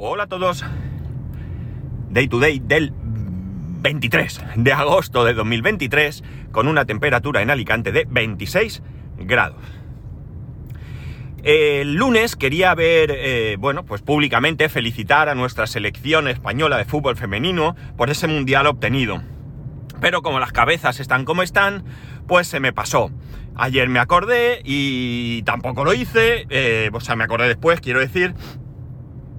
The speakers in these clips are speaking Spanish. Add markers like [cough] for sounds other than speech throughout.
Hola a todos. Day to day del 23 de agosto de 2023 con una temperatura en Alicante de 26 grados. El lunes quería ver, eh, bueno, pues públicamente felicitar a nuestra selección española de fútbol femenino por ese mundial obtenido. Pero como las cabezas están como están, pues se me pasó. Ayer me acordé y tampoco lo hice, eh, o sea, me acordé después, quiero decir.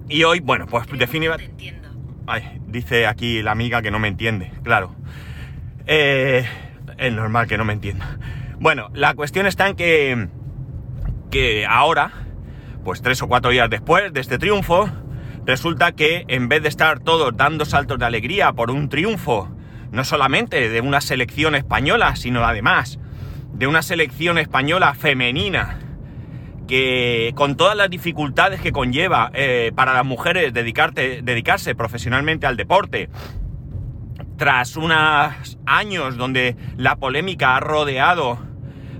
Y hoy, bueno, pues definitivamente... Ay, dice aquí la amiga que no me entiende, claro. Eh, es normal que no me entienda. Bueno, la cuestión está en que, que ahora, pues tres o cuatro días después de este triunfo, resulta que en vez de estar todos dando saltos de alegría por un triunfo, no solamente de una selección española, sino además de una selección española femenina, que con todas las dificultades que conlleva eh, para las mujeres dedicarse profesionalmente al deporte, tras unos años donde la polémica ha rodeado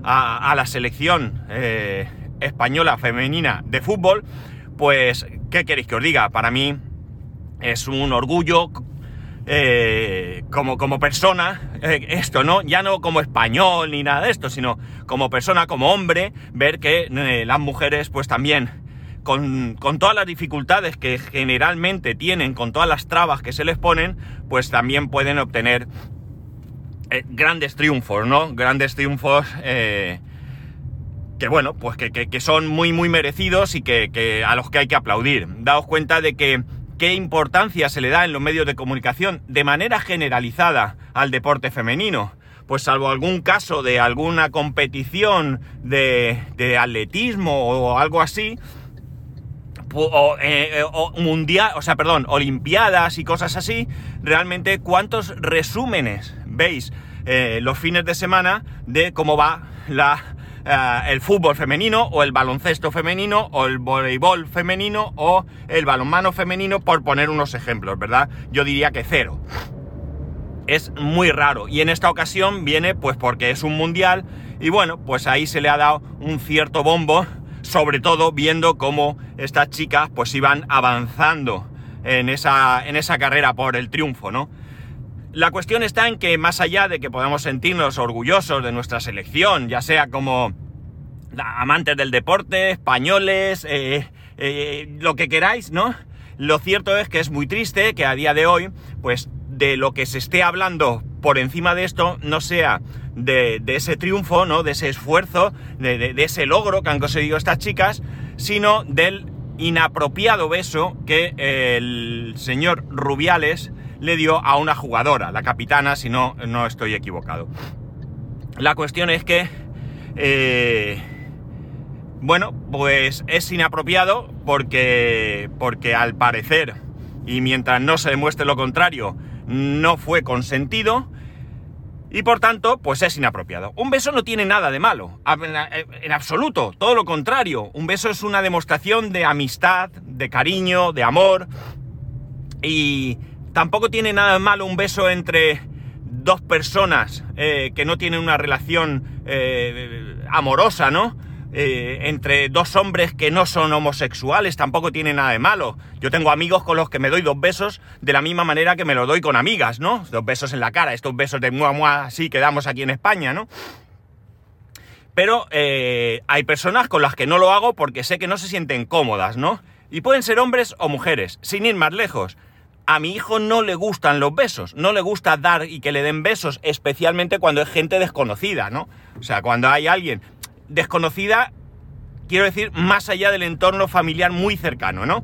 a, la selección eh, española femenina de fútbol, pues, ¿qué queréis que os diga? Para mí es un orgullo eh, como, como persona, eh, esto, ¿no? Ya no como español ni nada de esto, sino como persona, como hombre, ver que eh, las mujeres pues también, con, con, todas las dificultades que generalmente tienen, con todas las trabas que se les ponen, pues también pueden obtener grandes triunfos, ¿no? Grandes triunfos que bueno, pues que, que, son muy muy merecidos y que, que a los que hay que aplaudir. Daos cuenta de que qué importancia se le da en los medios de comunicación de manera generalizada al deporte femenino. Pues salvo algún caso de alguna competición de, atletismo o algo así, o, eh, eh, mundial, o sea, perdón, olimpiadas y cosas así, realmente cuántos resúmenes veis eh, los fines de semana de cómo va la eh, el fútbol femenino o el baloncesto femenino o el voleibol femenino o el balonmano femenino, por poner unos ejemplos, ¿verdad? Yo diría que cero. Es muy raro y en esta ocasión viene pues porque es un mundial y bueno, pues ahí se le ha dado un cierto bombo, sobre todo viendo cómo estas chicas pues iban avanzando en esa, en esa carrera por el triunfo, ¿no? La cuestión está en que más allá de que podamos sentirnos orgullosos de nuestra selección, ya sea como amantes del deporte, españoles, eh, eh, lo que queráis, ¿no? Lo cierto es que es muy triste que a día de hoy, pues de lo que se esté hablando por encima de esto no sea de, ese triunfo, ¿no? De ese esfuerzo, de, de, ese logro que han conseguido estas chicas, sino del inapropiado beso que el señor Rubiales le dio a una jugadora, la capitana, si no, no estoy equivocado. La cuestión es que, eh, bueno, pues es inapropiado porque, porque al parecer, y mientras no se demuestre lo contrario, no fue consentido, y por tanto, pues es inapropiado. Un beso no tiene nada de malo, en absoluto, todo lo contrario. Un beso es una demostración de amistad, de cariño, de amor, y, Tampoco tiene nada malo un beso entre dos personas eh, que no tienen una relación eh, amorosa, ¿no? Eh, entre dos hombres que no son homosexuales, tampoco tiene nada de malo. Yo tengo amigos con los que me doy dos besos de la misma manera que me lo doy con amigas, ¿no? Dos besos en la cara, estos besos de mua mua así que damos aquí en España, ¿no? Pero hay personas con las que no lo hago porque sé que no se sienten cómodas, ¿no? Y pueden ser hombres o mujeres, sin ir más lejos a mi hijo no le gustan los besos, no le gusta dar y que le den besos, especialmente cuando es gente desconocida, ¿no? O sea, cuando hay alguien desconocida, quiero decir, más allá del entorno familiar muy cercano, ¿no?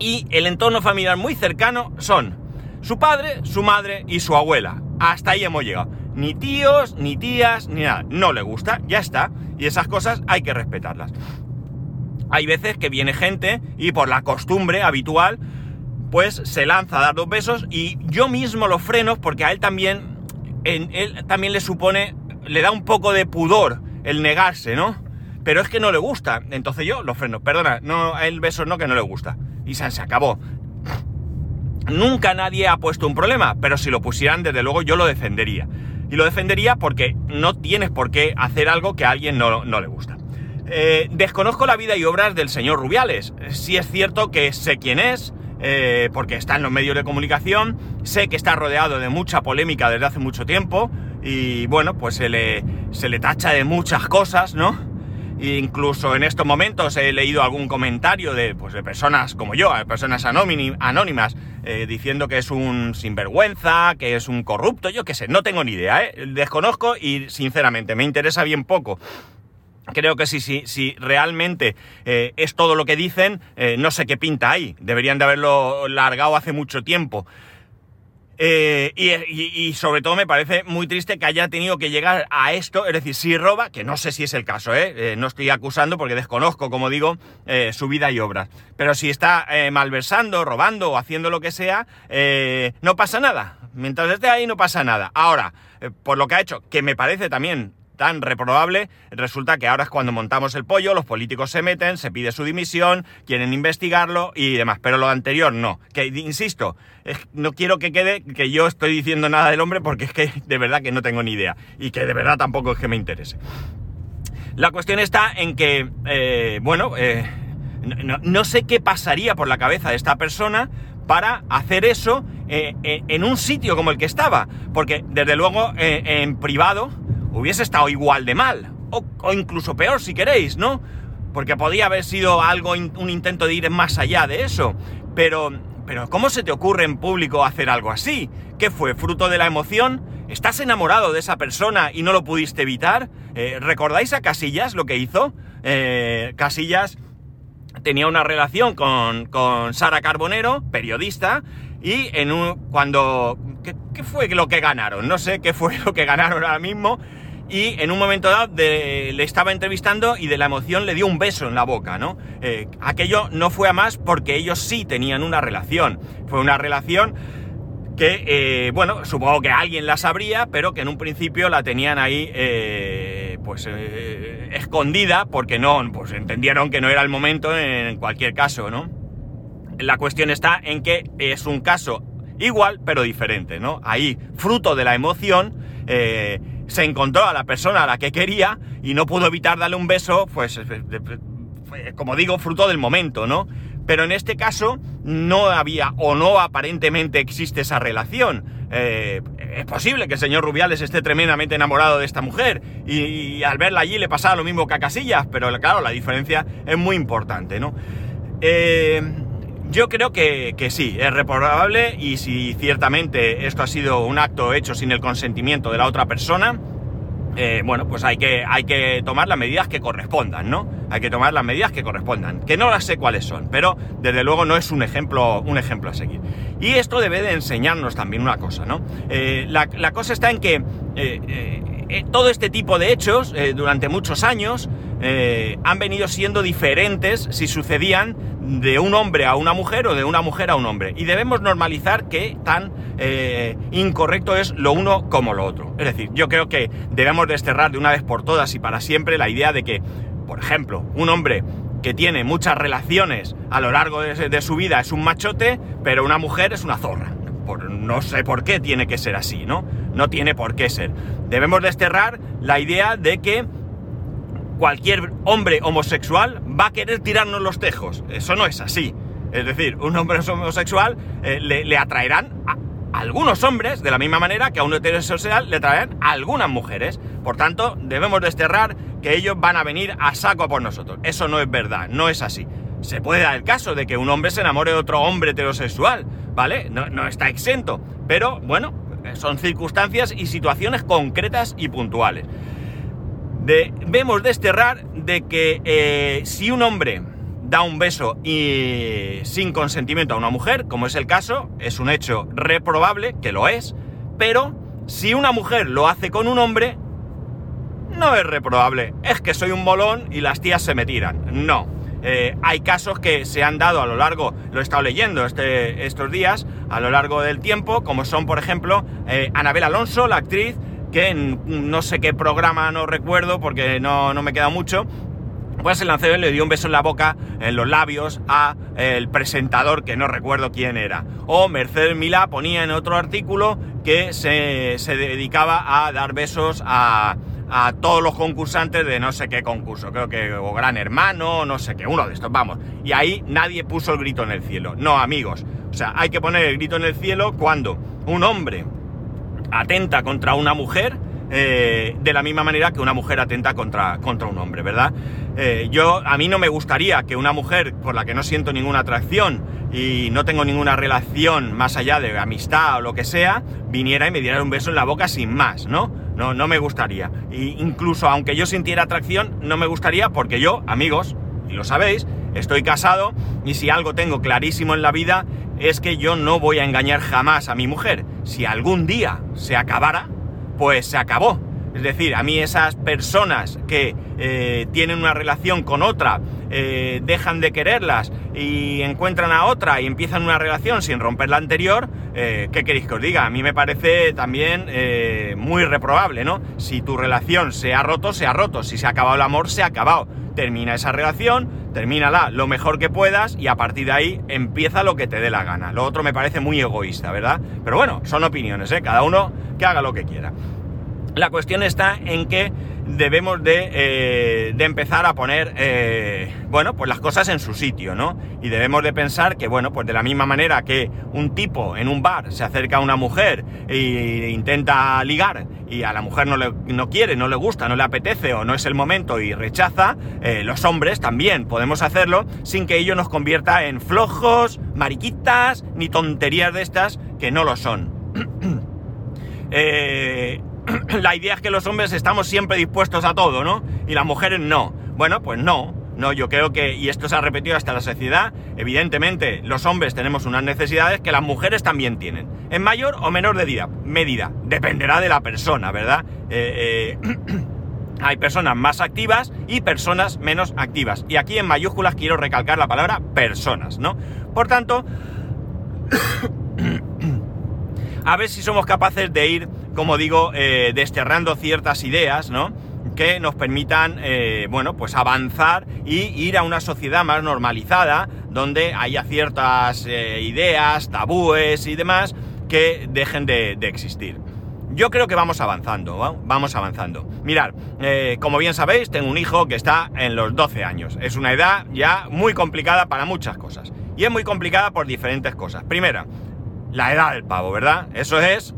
Y el entorno familiar muy cercano son su padre, su madre y su abuela. Hasta ahí hemos llegado. Ni tíos, ni tías, ni nada. No le gusta, ya está. Y esas cosas hay que respetarlas. Hay veces que viene gente y por la costumbre habitual pues se lanza a dar dos besos y yo mismo lo freno porque a él también, él también le supone, le da un poco de pudor el negarse, ¿no? Pero es que no le gusta, entonces yo lo freno. Perdona, no, el beso no, que no le gusta. Y se, acabó. Nunca nadie ha puesto un problema, pero si lo pusieran, desde luego yo lo defendería. Y lo defendería porque no tienes por qué hacer algo que a alguien no, no le gusta. Eh, desconozco la vida y obras del señor Rubiales. Sí es cierto que sé quién es, eh, porque está en los medios de comunicación, sé que está rodeado de mucha polémica desde hace mucho tiempo, y bueno, pues se le, se le tacha de muchas cosas, ¿no? Incluso en estos momentos he leído algún comentario de, pues, de personas como yo, personas anónimas, eh, diciendo que es un sinvergüenza, que es un corrupto, yo qué sé, no tengo ni idea, ¿eh? desconozco y sinceramente me interesa bien poco. Creo que si, si, si realmente eh, es todo lo que dicen, eh, no sé qué pinta ahí. Deberían de haberlo largado hace mucho tiempo. Eh, y, sobre todo me parece muy triste que haya tenido que llegar a esto, es decir, si roba, que no sé si es el caso, no estoy acusando porque desconozco, como digo, su vida y obras, pero si está malversando, robando o haciendo lo que sea, no pasa nada, mientras esté ahí no pasa nada. Ahora, por lo que ha hecho, que me parece también tan reprobable, resulta que ahora es cuando montamos el pollo, los políticos se meten, se pide su dimisión, quieren investigarlo y demás, pero lo anterior no. Que, insisto, no quiero que quede que yo estoy diciendo nada del hombre porque es que de verdad que no tengo ni idea y que de verdad tampoco es que me interese. La cuestión está en que, eh, bueno, eh, no, sé qué pasaría por la cabeza de esta persona para hacer eso eh, en un sitio como el que estaba, porque desde luego en privado, hubiese estado igual de mal, o, incluso peor si queréis, ¿no? Porque podía haber sido algo, un intento de ir más allá de eso. Pero, pero ¿cómo se te ocurre en público hacer algo así? ¿Qué fue? ¿Fruto de la emoción? ¿Estás enamorado de esa persona y no lo pudiste evitar? Eh, ¿Recordáis a Casillas lo que hizo? Eh, Casillas tenía una relación con, con Sara Carbonero, periodista, y en un, cuando... ¿qué, ¿qué, fue lo que ganaron? No sé qué fue lo que ganaron ahora mismo y en un momento dado le estaba entrevistando y de la emoción le dio un beso en la boca, ¿no? Eh, aquello no fue a más porque ellos sí tenían una relación. Fue una relación que, eh, bueno, supongo que alguien la sabría, pero que en un principio la tenían ahí, eh, pues, escondida porque no, pues entendieron que no era el momento en cualquier caso, ¿no? La cuestión está en que es un caso igual, pero diferente, ¿no? Ahí, fruto de la emoción, se encontró a la persona a la que quería y no pudo evitar darle un beso, pues, como digo, fruto del momento, ¿no? Pero en este caso no había o no aparentemente existe esa relación. Eh, es posible que el señor Rubiales esté tremendamente enamorado de esta mujer y, al verla allí le pasaba lo mismo que a Casillas, pero claro, la diferencia es muy importante, ¿no? Eh, yo creo que, sí, es reprobable y si ciertamente esto ha sido un acto hecho sin el consentimiento de la otra persona, eh, bueno, pues hay que, hay que tomar las medidas que correspondan, ¿no? Hay que tomar las medidas que correspondan, que no las sé cuáles son, pero desde luego no es un ejemplo, un ejemplo a seguir. Y esto debe de enseñarnos también una cosa, ¿no? Eh, la, cosa está en que eh, todo este tipo de hechos, durante muchos años, han venido siendo diferentes si sucedían de un hombre a una mujer o de una mujer a un hombre. Y debemos normalizar que tan eh, incorrecto es lo uno como lo otro. Es decir, yo creo que debemos desterrar de una vez por todas y para siempre la idea de que, por ejemplo, un hombre que tiene muchas relaciones a lo largo de, su vida es un machote, pero una mujer es una zorra. Por, no sé por qué tiene que ser así, ¿no? No tiene por qué ser. Debemos desterrar la idea de que cualquier hombre homosexual va a querer tirarnos los tejos. Eso no es así. Es decir, un hombre homosexual eh, le, atraerán a algunos hombres de la misma manera que a un heterosexual le atraerán a algunas mujeres. Por tanto, debemos desterrar que ellos van a venir a saco por nosotros. Eso no es verdad, no es así. Se puede dar el caso de que un hombre se enamore de otro hombre heterosexual, ¿vale? No, no está exento. Pero bueno, son circunstancias y situaciones concretas y puntuales debemos desterrar de que eh, si un hombre da un beso y sin consentimiento a una mujer, como es el caso, es un hecho reprobable, que lo es, pero si una mujer lo hace con un hombre, no es reprobable, es que soy un molón y las tías se me tiran. No. Eh, hay casos que se han dado a lo largo, lo he estado leyendo este, estos días, a lo largo del tiempo, como son, por ejemplo, eh, Anabel Alonso, la actriz, que en no sé qué programa, no recuerdo porque no, me queda mucho, pues el lancero le dio un beso en la boca, en los labios, a el presentador que no recuerdo quién era. O Mercedes Milá ponía en otro artículo que se, dedicaba a dar besos a, a todos los concursantes de no sé qué concurso, creo que o Gran Hermano, no sé qué, uno de estos, vamos. Y ahí nadie puso el grito en el cielo. No, amigos. O sea, hay que poner el grito en el cielo cuando un hombre atenta contra una mujer eh, de la misma manera que una mujer atenta contra, contra un hombre, ¿verdad? Eh, yo, a mí no me gustaría que una mujer por la que no siento ninguna atracción y no tengo ninguna relación más allá de amistad o lo que sea, viniera y me diera un beso en la boca sin más, ¿no? No, no me gustaría. E incluso aunque yo sintiera atracción, no me gustaría porque yo, amigos, y lo sabéis, estoy casado y si algo tengo clarísimo en la vida es que yo no voy a engañar jamás a mi mujer. Si algún día se acabara, pues se acabó. Es decir, a mí esas personas que eh, tienen una relación con otra, eh, dejan de quererlas y encuentran a otra y empiezan una relación sin romper la anterior, eh, ¿qué queréis que os diga? A mí me parece también muy reprobable, ¿no? Si tu relación se ha roto, se ha roto. Si se ha acabado el amor, se ha acabado. Termina esa relación, termínala lo mejor que puedas y a partir de ahí empieza lo que te dé la gana. Lo otro me parece muy egoísta, ¿verdad? Pero bueno, son opiniones, ¿eh? Cada uno que haga lo que quiera. La cuestión está en que debemos de, eh, empezar a poner, eh, bueno, pues las cosas en su sitio, ¿no? Y debemos de pensar que, bueno, pues de la misma manera que un tipo en un bar se acerca a una mujer e intenta ligar y a la mujer no, le, no quiere, no le gusta, no le apetece o no es el momento y rechaza, eh, los hombres también podemos hacerlo sin que ello nos convierta en flojos, mariquitas, ni tonterías de estas que no lo son. [clears throat] [clears throat] la idea es que los hombres estamos siempre dispuestos a todo, ¿no? Y las mujeres no. Bueno, pues no. No, yo creo que, y esto se ha repetido hasta la sociedad, evidentemente los hombres tenemos unas necesidades que las mujeres también tienen. En mayor o menor medida. medida. Dependerá de la persona, ¿verdad? Eh, eh, [clears throat] hay personas más activas y personas menos activas. Y aquí en mayúsculas quiero recalcar la palabra personas, ¿no? Por tanto, [clears throat] a ver si somos capaces de ir como digo, eh, desterrando ciertas ideas, ¿no? que nos permitan, eh, bueno, pues avanzar y ir a una sociedad más normalizada, donde haya ciertas eh, ideas, tabúes y demás que dejen de, existir. Yo creo que vamos avanzando, vamos avanzando. Mirad, como bien sabéis, tengo un hijo que está en los 12 años. Es una edad ya muy complicada para muchas cosas. Y es muy complicada por diferentes cosas. Primera, la edad del pavo, ¿verdad? Eso es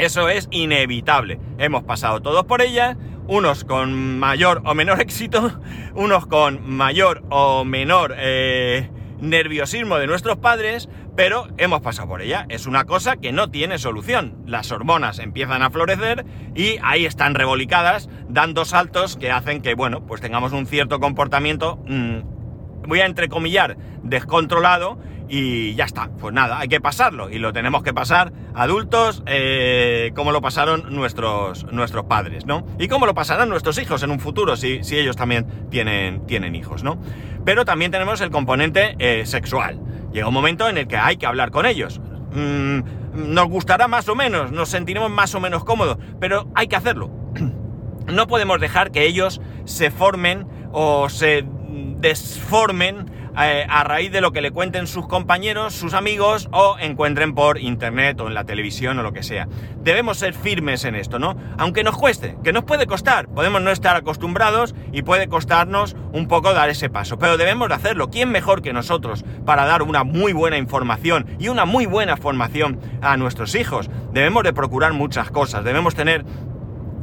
eso es inevitable. Hemos pasado todos por ella, unos con mayor o menor [laughs] éxito, unos con mayor o menor eh, nerviosismo de nuestros padres, pero hemos pasado por ella. Es una cosa que no tiene solución. Las hormonas empiezan a florecer y ahí están rebolicadas, dando saltos que hacen que, bueno, pues tengamos un cierto comportamiento, mm, voy a entrecomillar, descontrolado y ya está. Pues nada, hay que pasarlo y lo tenemos que pasar adultos eh, como lo pasaron nuestros, nuestros padres, ¿no? Y como lo pasarán nuestros hijos en un futuro si, si ellos también tienen, tienen hijos, ¿no? Pero también tenemos el componente eh, sexual. Llega un momento en el que hay que hablar con ellos. Mm, nos gustará más o menos, nos sentiremos más o menos cómodos, pero hay que hacerlo. [clears throat] No podemos dejar que ellos se formen o se desformen eh, a raíz de lo que le cuenten sus compañeros, sus amigos o encuentren por internet o en la televisión o lo que sea. Debemos ser firmes en esto, ¿no? Aunque nos cueste, que nos puede costar, podemos no estar acostumbrados y puede costarnos un poco dar ese paso, pero debemos de hacerlo. ¿Quién mejor que nosotros para dar una muy buena información y una muy buena formación a nuestros hijos? Debemos de procurar muchas cosas, debemos tener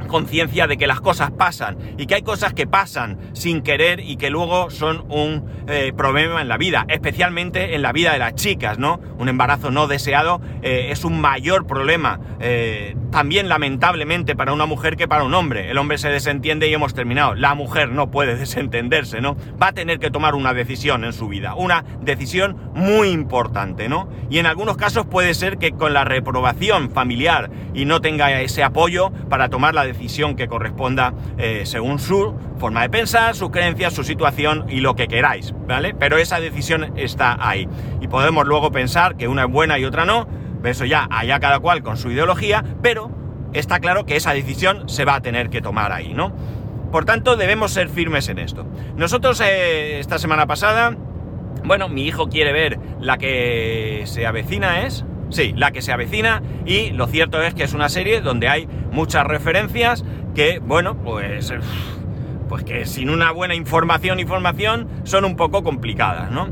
conciencia de que las cosas pasan y que hay cosas que pasan sin querer y que luego son un eh, problema en la vida, especialmente en la vida de las chicas, ¿no? Un embarazo no deseado eh, es un mayor problema, eh, también lamentablemente para una mujer que para un hombre. El hombre se desentiende y hemos terminado. La mujer no puede [laughs] desentenderse, ¿no? Va a tener que tomar una decisión en su vida, una decisión muy importante, ¿no? Y en algunos casos puede ser que con la reprobación familiar y no tenga ese apoyo para tomar la decisión que corresponda eh, según su forma de pensar, sus creencias, su situación y lo que queráis, ¿vale? Pero esa decisión está ahí. Y podemos luego pensar que una es buena y otra no, eso ya allá cada cual con su ideología, pero está claro que esa decisión se va a tener que tomar ahí, ¿no? Por tanto, debemos ser firmes en esto. Nosotros eh, esta semana pasada, bueno, mi hijo quiere ver la que se avecina, ¿es? Sí, la que se avecina y lo cierto es que es una serie donde hay muchas referencias que, bueno, pues... Pues que sin una buena información, información, son un poco complicadas, ¿no?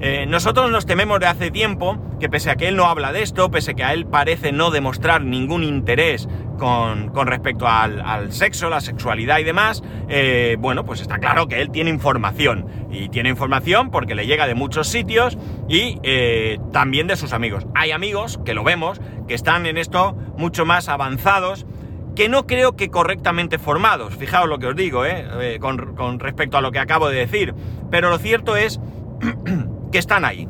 Eh, nosotros nos tememos de hace tiempo que pese a que él no habla de esto, pese a que a él parece no demostrar ningún interés con, respecto al, sexo, la sexualidad y demás, eh, bueno, pues está claro que él tiene información. Y tiene información porque le llega de muchos sitios y eh, también de sus amigos. Hay amigos, que lo vemos, que están en esto mucho más avanzados que no creo que correctamente formados. Fijaos lo que os digo, con, con respecto a lo que acabo de decir. Pero lo cierto es [clears throat] que están ahí.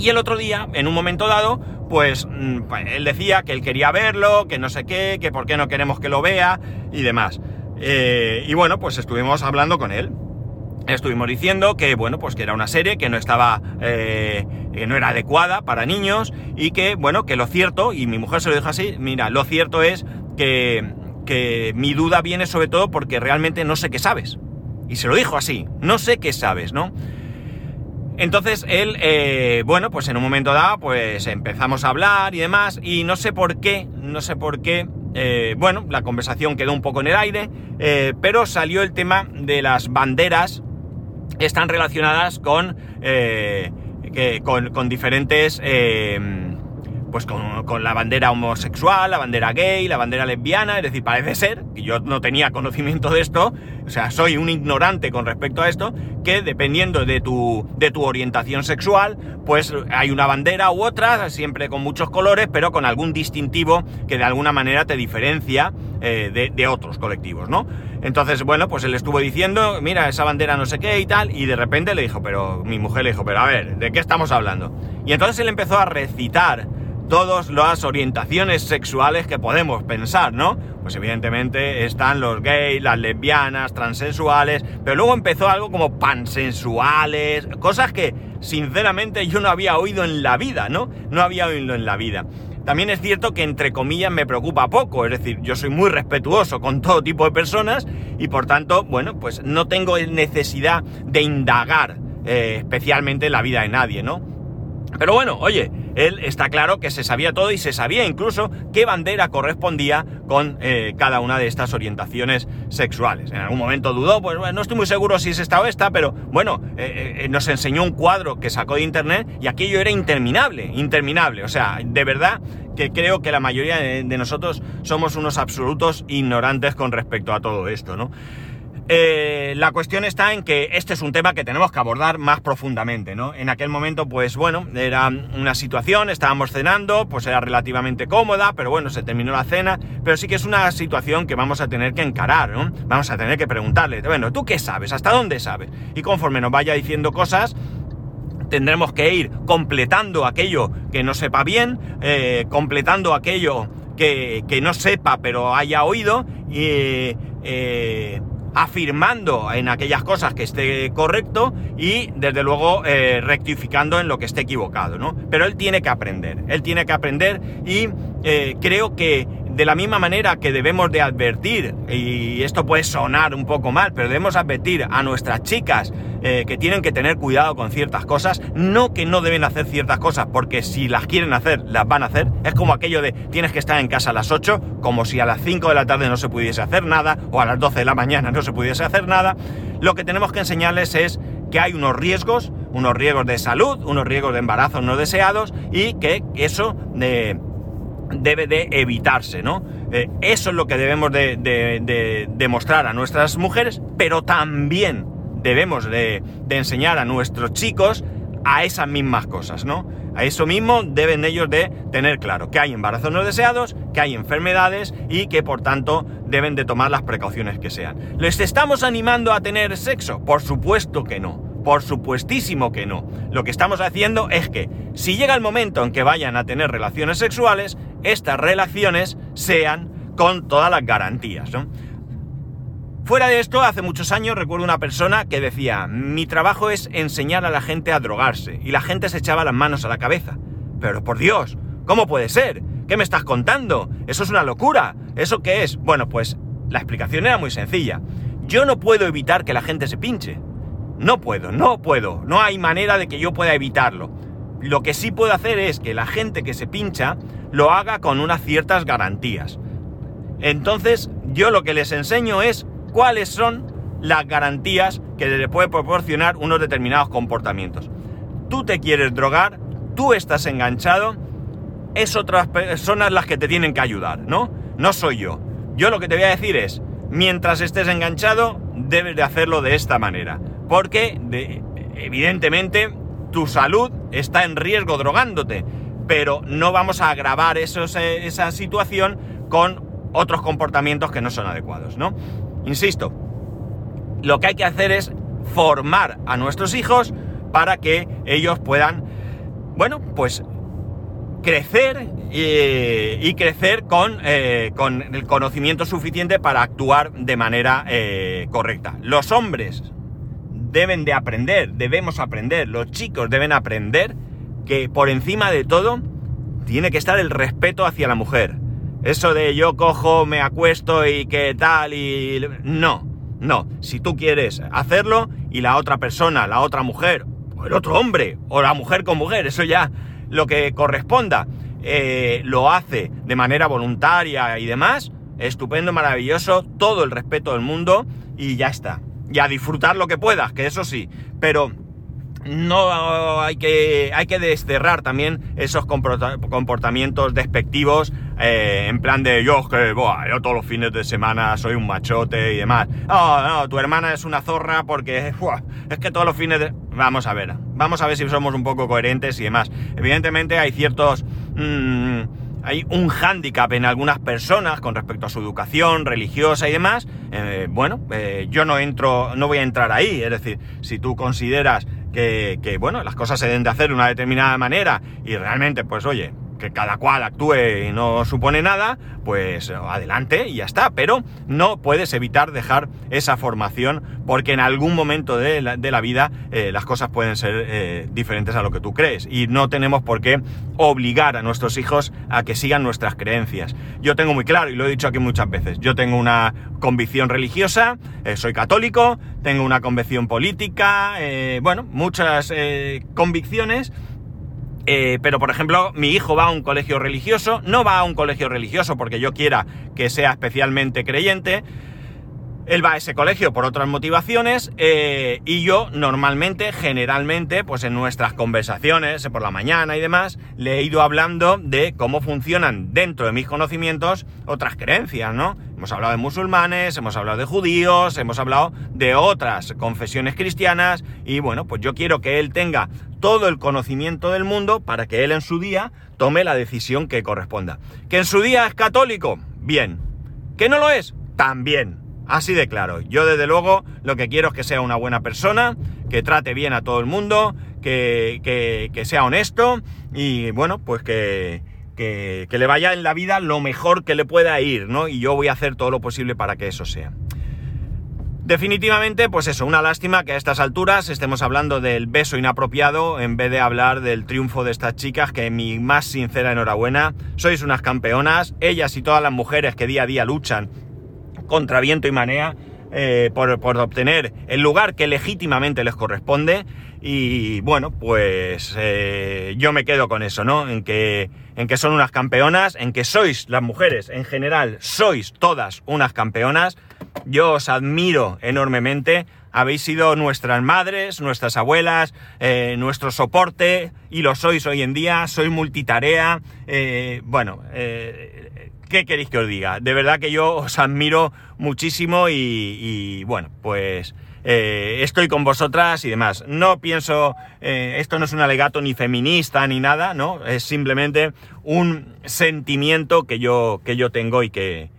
Y el otro día, en un momento dado, pues, mm, pues, él decía que él quería verlo, que no sé qué, que por qué no queremos que lo vea y demás. Eh, y bueno, pues estuvimos hablando con él. Estuvimos diciendo que, bueno, pues que era una serie que no estaba, eh, que no era adecuada para niños y que, bueno, que lo cierto, y mi mujer se lo dijo así, mira, lo cierto es que, que mi duda viene sobre todo porque realmente no sé qué sabes. Y se lo dijo así, no sé qué sabes, ¿no? Entonces él, eh, bueno, pues en un momento dado, pues empezamos a hablar y demás, y no sé por qué, no sé por qué, eh, bueno, la conversación quedó un poco en el aire, eh, pero salió el tema de las banderas están relacionadas con, con, con, diferentes pues con, la bandera homosexual, la bandera gay, la bandera lesbiana, es decir, parece ser, que yo no tenía conocimiento de esto, o sea, soy un ignorante con respecto a esto, que dependiendo de tu, de tu orientación sexual, pues hay una bandera u otra, siempre con muchos colores, pero con algún distintivo que de alguna manera te diferencia eh, de, de otros colectivos, ¿no? Entonces, bueno, pues él estuvo diciendo, mira, esa bandera no sé qué y tal, y de repente le dijo, pero mi mujer le dijo, pero a ver, ¿de qué estamos hablando? Y entonces él empezó a recitar todas las orientaciones sexuales que podemos pensar, ¿no? Pues evidentemente están los gays, las lesbianas, transexuales, pero luego empezó algo como pansensuales, cosas que sinceramente yo no había oído en la vida, ¿no? No había oído en la vida. También es cierto que entre comillas me preocupa poco, es decir, yo soy muy respetuoso con todo tipo de personas y por tanto, bueno, pues no tengo necesidad de indagar eh, especialmente la vida de nadie, ¿no? Pero bueno, oye, él está claro que se sabía todo y se sabía incluso qué bandera correspondía con eh, cada una de estas orientaciones sexuales. En algún momento dudó, pues bueno, no estoy muy seguro si es esta o esta, pero bueno, eh, eh, nos enseñó un cuadro que sacó de internet y aquello era interminable, interminable. O sea, de verdad que creo que la mayoría de nosotros somos unos absolutos ignorantes con respecto a todo esto, ¿no? Eh, la cuestión está en que este es un tema que tenemos que abordar más profundamente, ¿no? En aquel momento, pues bueno, era una situación, estábamos cenando, pues era relativamente cómoda, pero bueno, se terminó la cena, pero sí que es una situación que vamos a tener que encarar, ¿no? Vamos a tener que preguntarle, bueno, ¿tú qué sabes? ¿Hasta dónde sabes? Y conforme nos vaya diciendo cosas, tendremos que ir completando aquello que no sepa bien, eh, completando aquello que, no sepa pero haya oído y... Eh, afirmando en aquellas cosas que esté correcto y desde luego eh, rectificando en lo que esté equivocado, ¿no? Pero él tiene que aprender, él tiene que aprender y eh, creo que de la misma manera que debemos de advertir, y esto puede sonar un poco mal, pero debemos advertir a nuestras chicas eh, que tienen que tener cuidado con ciertas cosas, no que no deben hacer ciertas cosas, porque si las quieren hacer, las van a hacer. Es como aquello de tienes que estar en casa a las 8, como si a las 5 de la tarde no se pudiese hacer nada, o a las 12 de la mañana no se pudiese hacer nada. Lo que tenemos que enseñarles es que hay unos riesgos, unos riesgos de salud, unos riesgos de embarazo no deseados, y que eso de debe de evitarse, ¿no? Eh, eso es lo que debemos de, demostrar a nuestras mujeres, pero también debemos de, enseñar a nuestros chicos a esas mismas cosas, ¿no? A eso mismo deben ellos de tener claro, que hay embarazos no deseados, que hay enfermedades y que por tanto deben de tomar las precauciones que sean. ¿Les estamos animando a tener sexo? Por supuesto que no. Por supuestísimo que no. Lo que estamos haciendo es que si llega el momento en que vayan a tener relaciones sexuales, estas relaciones sean con todas las garantías. Fuera de esto, hace muchos años recuerdo una persona que decía, mi trabajo es enseñar a la gente a drogarse, y la gente se echaba las manos a la cabeza. Pero por Dios, ¿cómo puede ser? ¿Qué me estás contando? Eso es una locura. ¿Eso qué es? Bueno, pues la explicación era muy sencilla. Yo no puedo evitar que la gente se pinche. No puedo, no puedo. No hay manera de que yo pueda evitarlo. Lo que sí puedo hacer es que la gente que se pincha lo haga con unas ciertas garantías. Entonces, yo lo que les enseño es cuáles son las garantías que le puede proporcionar unos determinados comportamientos. Tú te quieres drogar, tú estás enganchado, es otras personas las que te tienen que ayudar, ¿no? No soy yo. Yo lo que te voy a decir es, mientras estés enganchado, debes de hacerlo de esta manera. Porque, evidentemente, tu salud está en riesgo drogándote. Pero no vamos a agravar esa situación con otros comportamientos que no son adecuados, ¿no? Insisto, lo que hay que hacer es formar a nuestros hijos para que ellos puedan, bueno, pues crecer y, crecer con, eh, con, el conocimiento suficiente para actuar de manera eh, correcta. Los hombres deben de aprender, debemos aprender, los chicos deben aprender que por encima de todo tiene que estar el respeto hacia la mujer. Eso de yo cojo, me acuesto y qué tal y... No, no, si tú quieres hacerlo y la otra persona, la otra mujer, o el otro hombre, o la mujer con mujer, eso ya lo que corresponda, eh, lo hace de manera voluntaria y demás, estupendo, maravilloso, todo el respeto del mundo y ya está. Y a disfrutar lo que puedas, que eso sí, pero no hay que, hay que desterrar también esos comportamientos despectivos eh, en plan de yo que yo todos los fines de semana soy un machote y demás. No, no, tu hermana es una zorra porque es que todos los fines de... Vamos a ver, vamos a ver si somos un poco coherentes y demás. Evidentemente hay ciertos... Mm, hay un hándicap en algunas personas con respecto a su educación religiosa y demás. Eh, bueno, eh, yo no entro, no voy a entrar ahí. Es decir, si tú consideras que, bueno, las cosas se deben de hacer de una determinada manera y realmente, pues oye, que cada cual actúe y no supone nada, pues adelante y ya está. Pero no puedes evitar dejar esa formación porque en algún momento de la, vida eh, las cosas pueden ser eh, diferentes a lo que tú crees. Y no tenemos por qué obligar a nuestros hijos a que sigan nuestras creencias. Yo tengo muy claro, y lo he dicho aquí muchas veces, yo tengo una convicción religiosa, eh, soy católico, tengo una convicción política, bueno, muchas convicciones eh, pero, por ejemplo, mi hijo va a un colegio religioso, no va a un colegio religioso porque yo quiera que sea especialmente creyente, él va a ese colegio por otras motivaciones eh, y yo normalmente, generalmente, pues en nuestras conversaciones por la mañana y demás, le he ido hablando de cómo funcionan dentro de mis conocimientos otras creencias, ¿no? Hemos hablado de musulmanes, hemos hablado de judíos, hemos hablado de otras confesiones cristianas y bueno, pues yo quiero que él tenga todo el conocimiento del mundo para que él en su día tome la decisión que corresponda. ¿Que en su día es católico? Bien. ¿Que no lo es? También. Así de claro. Yo desde luego lo que quiero es que sea una buena persona, que trate bien a todo el mundo, que, que, sea honesto y bueno, pues que, que, le vaya en la vida lo mejor que le pueda ir, ¿no? Y yo voy a hacer todo lo posible para que eso sea. Definitivamente, pues eso, una lástima que a estas alturas estemos hablando del beso inapropiado en vez de hablar del triunfo de estas chicas, que mi más sincera enhorabuena, sois unas campeonas, ellas y todas las mujeres que día a día luchan contra viento y manea eh, por, obtener el lugar que legítimamente les corresponde. Y bueno, pues eh, yo me quedo con eso, ¿no? En que, en que son unas campeonas, en que sois las mujeres en general, sois todas unas campeonas. Yo os admiro enormemente. Habéis sido nuestras madres, nuestras abuelas, eh, nuestro soporte y lo sois hoy en día. Sois multitarea. bueno, ¿qué queréis que os diga? De verdad que yo os admiro muchísimo y, bueno, pues eh, estoy con vosotras y demás. No pienso, eh, esto no es un alegato ni feminista ni nada, ¿no? Es simplemente un sentimiento que yo, que yo tengo y que,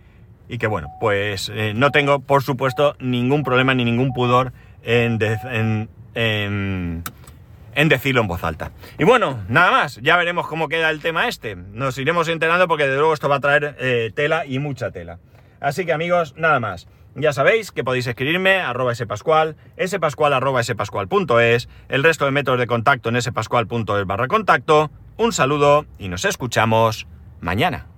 y que bueno, pues eh, no tengo, por supuesto, ningún problema ni ningún pudor en, en en decirlo en voz alta. Y bueno, nada más, ya veremos cómo queda el tema este. Nos iremos enterando porque de luego esto va a traer eh, tela y mucha tela. Así que amigos, nada más. Ya sabéis que podéis escribirme arroba spascual, spascual arroba spascual.es, el resto de métodos de contacto en spascual.es barra contacto. Un saludo y nos escuchamos mañana.